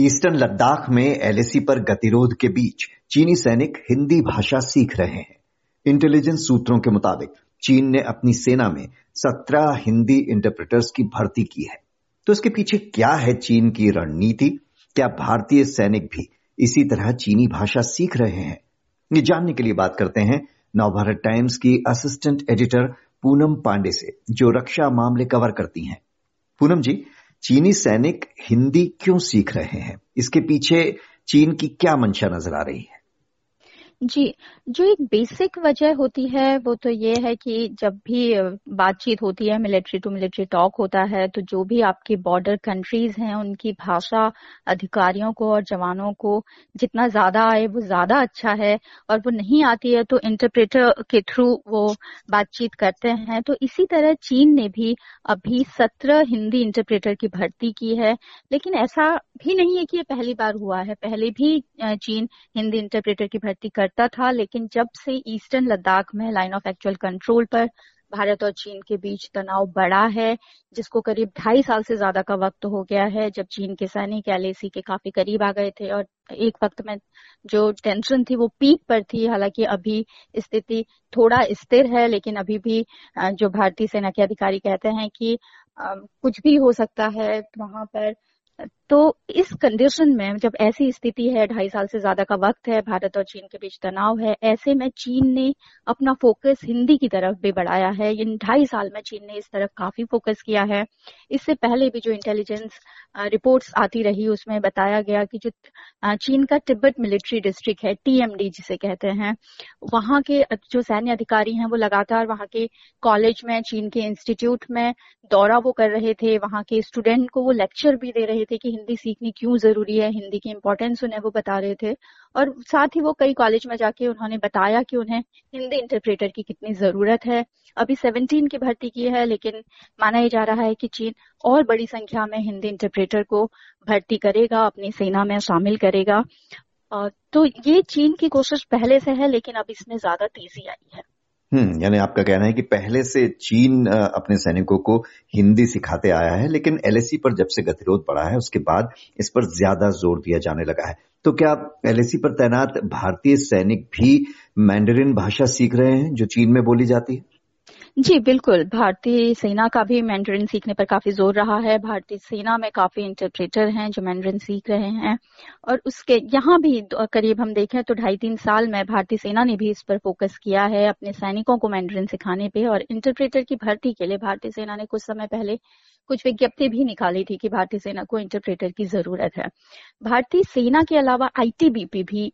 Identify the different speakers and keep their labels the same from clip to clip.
Speaker 1: Eastern Ladakh में LAC पर गतिरोध के बीच चीनी सैनिक हिंदी भाषा सीख रहे हैं। इंटेलिजेंस सूत्रों के मुताबिक, चीन ने अपनी सेना में सत्रह हिंदी इंटरप्रेटर्स की भर्ती की है। तो इसके पीछे क्या है चीन की रणनीति? क्या भारतीय सैनिक भी इसी तरह चीनी भाषा सीख रहे हैं? ये जानने के लिए बात करते हैं नवभारत टाइम्स की असिस्टेंट एडिटर पूनम पांडे से, जो रक्षा मामले कवर करती हैं। पूनम जी चीनी सैनिक हिंदी क्यों सीख रहे हैं? इसके पीछे चीन की क्या मंशा नज़र आ रही है?
Speaker 2: जी, जो एक बेसिक वजह होती है, वो तो ये है कि जब भी बातचीत होती है मिलिट्री टू मिलिट्री टॉक होता है तो जो भी आपकी बॉर्डर कंट्रीज़ हैं, उनकी भाषा अधिकारियों को और जवानों को जितना ज़्यादा आए, वो ज़्यादा अच्छा है, और वो नहीं आती है तो इंटरप्रेटर के थ्रू वो बातचीत करते हैं। तो इसी तरह चीन ने भी अभी सत्रह हिंदी इंटरप्रेटर की भर्ती की है, लेकिन ऐसा भी नहीं है कि ये पहली बार हुआ है। पहले भी चीन हिंदी इंटरप्रेटर की भर्ती कर करता था, लेकिन जब से ईस्टर्न लद्दाख में लाइन ऑफ़ एक्चुअल कंट्रोल पर भारत और चीन के बीच तनाव बढ़ा है, जिसको करीब ढाई साल से ज़्यादा का वक्त हो गया है, जब चीन के सैनिक एल के काफ़ी करीब आ गए थे और एक वक्त में जो टेंशन थी वो पीक पर थी। हालाँकि अभी स्थिति थोड़ा स्थिर है, लेकिन अभी भी जो भारतीय सेना के अधिकारी कहते हैं कि कुछ भी हो सकता है, वहाँ पर तो इस कंडीशन में जब ऐसी स्थिति है, ढाई साल से ज़्यादा का वक्त है, भारत और चीन के बीच तनाव है, ऐसे में चीन ने अपना फोकस हिंदी की तरफ़ भी बढ़ाया है। इन ढाई साल में चीन ने इस तरफ़ काफ़ी फोकस किया है। इससे पहले भी जो इंटेलिजेंस रिपोर्ट्स आती रही, उसमें बताया गया कि जो चीन का तिब्बत मिलिट्री डिस्ट्रिक्ट है टीएमडी जिसे कहते हैं, वहाँ के जो सैन्य अधिकारी हैं, वो लगातार वहाँ के कॉलेज में, चीन के इंस्टीट्यूट में दौरा वो कर रहे थे, वहाँ के स्टूडेंट को वो लेक्चर भी दे रहे थे कि हिंदी सीखनी क्यों ज़रूरी है, हिंदी की इम्पोर्टेंस उन्हें वो बता रहे थे। और साथ ही वो कई कॉलेज में जाके उन्होंने बताया कि उन्हें हिंदी इंटरप्रेटर की कितनी ज़रूरत है। अभी सेवनटीन की भर्ती की है, लेकिन माना ही जा रहा है कि चीन और बड़ी संख्या में हिंदी इंटरप्रेटर को भर्ती करेगा, अपनी सेना में शामिल करेगा। तो ये चीन की कोशिश पहले से है, लेकिन अब इसमें ज़्यादा तेज़ी आई है।
Speaker 1: हम्म यानी आपका कहना है कि पहले से चीन अपने सैनिकों को हिंदी सिखाते आया है, लेकिन एलएसी पर जब से गतिरोध बढ़ा है, उसके बाद इस पर ज़्यादा ज़ोर दिया जाने लगा है। तो क्या एलएसी पर तैनात भारतीय सैनिक भी मैंडरिन भाषा सीख रहे हैं, जो चीन में बोली जाती है?
Speaker 2: जी, बिल्कुल। भारतीय सेना का भी मैंड्रिन सीखने पर काफ़ी ज़ोर रहा है। भारतीय सेना में काफ़ी इंटरप्रेटर हैं जो मैंड्रिन सीख रहे हैं। और उसके यहाँ भी करीब हम देखें तो ढाई तीन साल में भारतीय सेना ने भी इस पर फोकस किया है अपने सैनिकों को मैंड्रिन सिखाने पे। और इंटरप्रेटर की भर्ती के लिए भारतीय सेना ने कुछ समय पहले कुछ विज्ञप्ति भी निकाली थी कि भारतीय सेना को इंटरप्रेटर की ज़रूरत है। भारतीय सेना के अलावा आईटीबीपी भी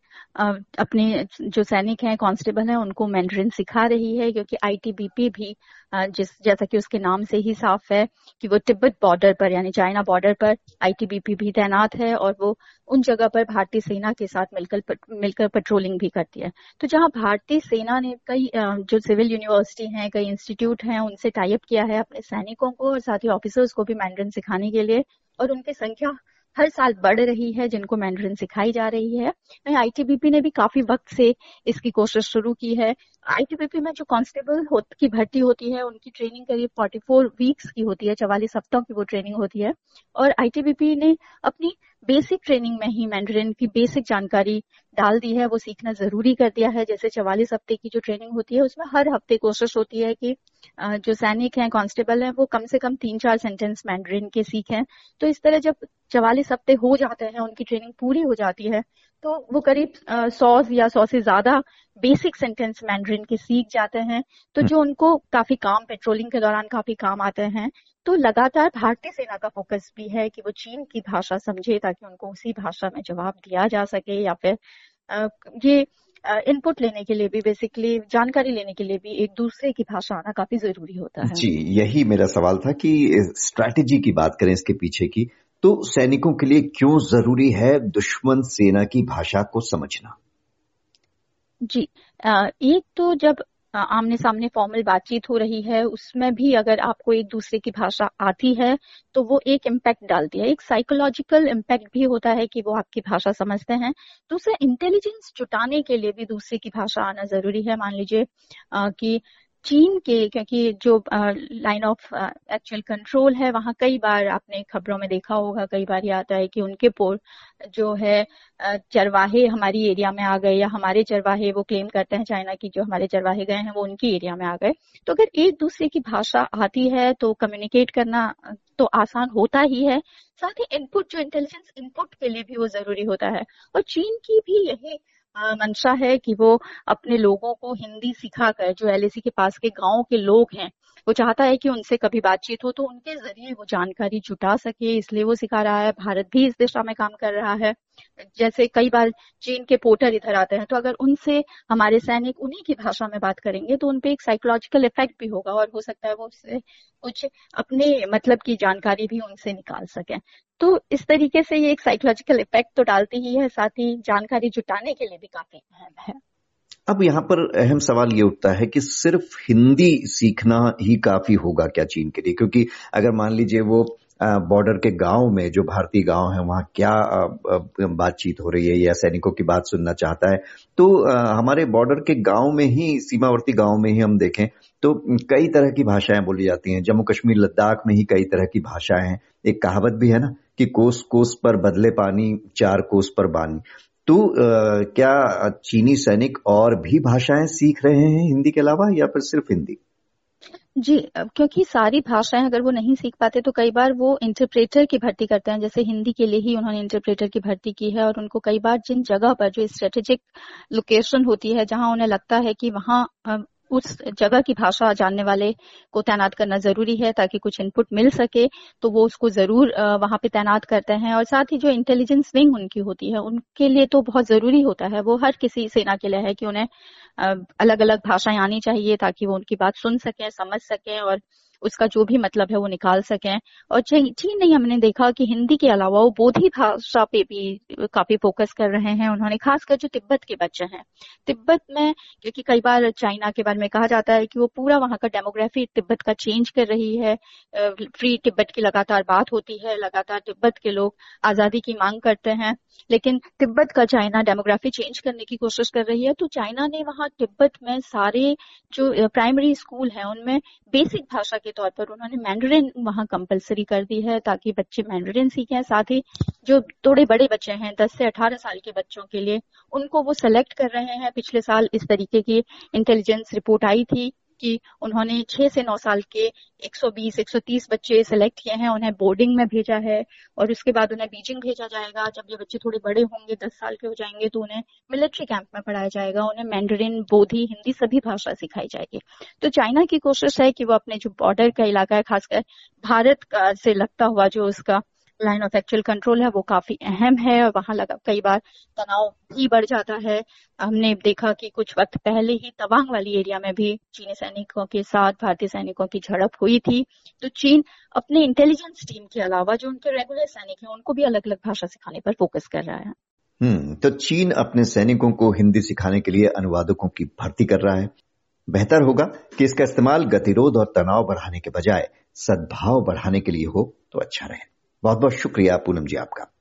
Speaker 2: अपने जो सैनिक हैं कांस्टेबल हैं, उनको मैंड्रिन सिखा रही है, क्योंकि आईटीबीपी भी जिस, जैसा कि उसके नाम से ही साफ़ है कि वो तिब्बत बॉर्डर पर, यानी चाइना बॉर्डर पर आईटीबीपी भी तैनात है और वो उन जगह पर भारतीय सेना के साथ मिलकर मिलकर पेट्रोलिंग भी करती है। तो जहाँ भारतीय सेना ने कई जो सिविल यूनिवर्सिटी हैं, कई इंस्टीट्यूट हैं, उनसे टाइप किया है अपने सैनिकों को और साथ ही ऑफिसर्स को भी मैंड्रिन सिखाने के लिए और उनकी संख्या हर साल बढ़ रही है, जिनको मैंड्रिन सिखाई जा रही है। आईटीबीपी ने भी काफ़ी वक्त से इसकी कोशिश शुरू की है। आईटीबीपी में जो कांस्टेबल की भर्ती होती है, उनकी ट्रेनिंग करीब 44 वीक्स की होती है, चवालीस हफ्तों की वो ट्रेनिंग होती है। और आईटीबीपी ने अपनी बेसिक ट्रेनिंग में ही मैंड्रिन की बेसिक जानकारी डाल दी है वो सीखना ज़रूरी कर दिया है। जैसे चवालीस हफ़्ते की जो ट्रेनिंग होती है उसमें हर हफ़्ते कोशिश होती है कि जो सैनिक हैं कांस्टेबल हैं वो कम से कम तीन चार सेंटेंस मैंड्रिन के सीखें। तो इस तरह जब चवालीस हफ़्ते हो जाते हैं उनकी ट्रेनिंग पूरी हो जाती है तो वो करीब सौ या सौ से ज़्यादा बेसिक सेंटेंस मैंड्रिन के सीख जाते हैं। तो हम्म। जो उनको काफ़ी काम पेट्रोलिंग के दौरान काफ़ी काम आते हैं तो लगातार भारतीय सेना का फोकस भी है कि वो चीन की भाषा समझे ताकि उनको उसी भाषा में जवाब दिया जा सके या फिर ये इनपुट लेने के लिए भी बेसिकली जानकारी लेने के लिए भी एक दूसरे की भाषा आना काफ़ी ज़रूरी होता है।
Speaker 1: जी यही मेरा सवाल था कि स्ट्रैटेजी की बात करें इसके पीछे की तो सैनिकों के लिए क्यों ज़रूरी है दुश्मन सेना की भाषा को समझना?
Speaker 2: जी एक तो जब आमने सामने फॉर्मल बातचीत हो रही है, उसमें भी अगर आपको एक दूसरे की भाषा आती है तो वो एक इम्पैक्ट डालती है। एक साइकोलॉजिकल इम्पैक्ट भी होता है कि वो आपकी भाषा समझते हैं। दूसरा इंटेलिजेंस जुटाने के लिए भी दूसरे की भाषा आना ज़रूरी है। मान लीजिए कि चीन के, क्योंकि जो लाइन ऑफ़ एक्चुअल कंट्रोल है, वहाँ कई बार आपने खबरों में देखा होगा, कई बार ये आता है कि उनके पोर्ट जो है चरवाहे हमारी एरिया में आ गए या हमारे चरवाहे वो क्लेम करते हैं चाइना की जो हमारे चरवाहे गए हैं, वो उनकी एरिया में आ गए। तो अगर एक दूसरे की भाषा आती है तो कम्युनिकेट करना तो आसान होता ही है। साथ ही इनपुट जो इंटेलिजेंस इनपुट के लिए भी वो ज़रूरी होता है। और चीन की भी यही मंशा है कि वो अपने लोगों को हिंदी सिखाकर, जो एल के पास के गाँव के लोग हैं, वो चाहता है कि उनसे कभी बातचीत हो तो उनके ज़रिए वो जानकारी जुटा सके, इसलिए वो सिखा रहा है। भारत भी इस दिशा में काम कर रहा है। जैसे कई बार चीन के पोर्टर इधर आते हैं तो अगर उनसे हमारे सैनिक उन्हीं की भाषा में बात करेंगे तो उनपे एक साइकोलॉजिकल इफ़ेक्ट भी होगा और हो सकता है वो उससे कुछ अपने मतलब की जानकारी भी उनसे निकाल सकें। तो इस तरीके से ये एक साइकोलॉजिकल इफ़ेक्ट तो डालती ही है, साथ ही जानकारी जुटाने के लिए भी काफ़ी अहम है।
Speaker 1: अब यहाँ पर अहम सवाल ये उठता है कि सिर्फ़ हिंदी सीखना ही काफ़ी होगा क्या चीन के लिए? क्योंकि अगर मान लीजिए वो बॉर्डर के गाँव में जो भारतीय गाँव है, वहाँ क्या बातचीत हो रही है या सैनिकों की बात सुनना चाहता है? तो हमारे बॉर्डर के गाँव में ही, सीमावर्ती गाँव में ही हम देखें तो कई तरह की भाषाएँ बोली जाती हैं। जम्मू कश्मीर, लद्दाख में ही कई तरह की भाषाएँ हैं। एक कहावत भी है ना कि कोस कोस पर बदले पानी, चार कोस पर बानी। तो क्या चीनी सैनिक और भी भाषाएँ सीख रहे हैं हिंदी के अलावा या फिर सिर्फ़ हिंदी?
Speaker 2: जी क्योंकि सारी भाषाएँ अगर वो नहीं सीख पाते तो कई बार वो इंटरप्रेटर की भर्ती करते हैं। जैसे हिंदी के लिए ही उन्होंने इंटरप्रेटर की भर्ती की है और उनको कई बार जिन जगह पर जो स्ट्रेटेजिक लोकेशन होती है, जहाँ उन्हें लगता है कि वहाँ उस जगह की भाषा जानने वाले को तैनात करना ज़रूरी है ताकि कुछ इनपुट मिल सके तो वो उसको ज़रूर वहाँ पे तैनात करते हैं। और साथ ही जो इंटेलिजेंस विंग उनकी होती है, उनके लिए तो बहुत ज़रूरी होता है। वो हर किसी सेना के लिए है कि उन्हें अलग अलग भाषाएँ आनी चाहिए ताकि वो उनकी बात सुन सकें, समझ सकें और उसका जो भी मतलब है वो निकाल सकें। और चीन नहीं, हमने देखा कि हिंदी के अलावा वो बोधी भाषा पे भी काफ़ी फोकस कर रहे हैं। उन्होंने खासकर जो तिब्बत के बच्चे हैं। तिब्बत में, क्योंकि कई बार चाइना के बारे में कहा जाता है कि वो पूरा वहाँ का डेमोग्राफी तिब्बत का चेंज कर रही है। फ्री तिब्बत की लगातार बात होती है, लगातार तिब्बत के लोग आज़ादी की मांग करते हैं। लेकिन तिब्बत का चाइना डेमोग्राफी चेंज करने की कोशिश कर रही है। तो चाइना ने वहाँ तिब्बत में सारे जो प्राइमरी स्कूल है, उनमें बेसिक भाषा के तौर पर उन्होंने मैंडरिन वहाँ कंपलसरी कर दी है ताकि बच्चे मैंडरिन सीखें। साथ ही जो थोड़े बड़े बच्चे हैं, दस से अठारह साल के बच्चों के लिए, उनको वो सेलेक्ट कर रहे हैं। पिछले साल इस तरीके की इंटेलिजेंस रिपोर्ट आई थी। कि उन्होंने छह से नौ साल के 120 130 बच्चे सिलेक्ट किए हैं, उन्हें बोर्डिंग में भेजा है और उसके बाद उन्हें बीजिंग भेजा जाएगा। जब ये बच्चे थोड़े बड़े होंगे 10 साल के हो जाएँगे तो उन्हें मिलिट्री कैंप में पढ़ाया जाएगा। उन्हें मैंडरिन बोधी हिंदी सभी भाषा सिखाई जाएगी। तो चाइना की कोशिश है कि वो अपने जो बॉर्डर का इलाका है, खासकर भारत से लगता हुआ जो उसका लाइन ऑफ़ एक्चुअल कंट्रोल है, वो काफ़ी अहम है और वहाँ लगा, कई बार तनाव भी बढ़ जाता है। हमने देखा कि कुछ वक्त पहले ही तवांग वाली एरिया में भी चीनी सैनिकों के साथ, भारतीय सैनिकों की झड़प हुई थी। तो चीन अपने इंटेलिजेंस टीम के अलावा, जो उनके रेगुलर सैनिक हैं, उनको भी अलग अलग भाषा सिखाने पर फोकस कर रहा है।
Speaker 1: हम्म तो चीन अपने सैनिकों को हिंदी सिखाने के लिए अनुवादकों की भर्ती कर रहा है। बेहतर होगा कि इसका इस्तेमाल गतिरोध और तनाव बढ़ाने के बजाय सद्भाव बढ़ाने के लिए हो तो अच्छा रहे। बहुत बहुत शुक्रिया पूनम जी आपका।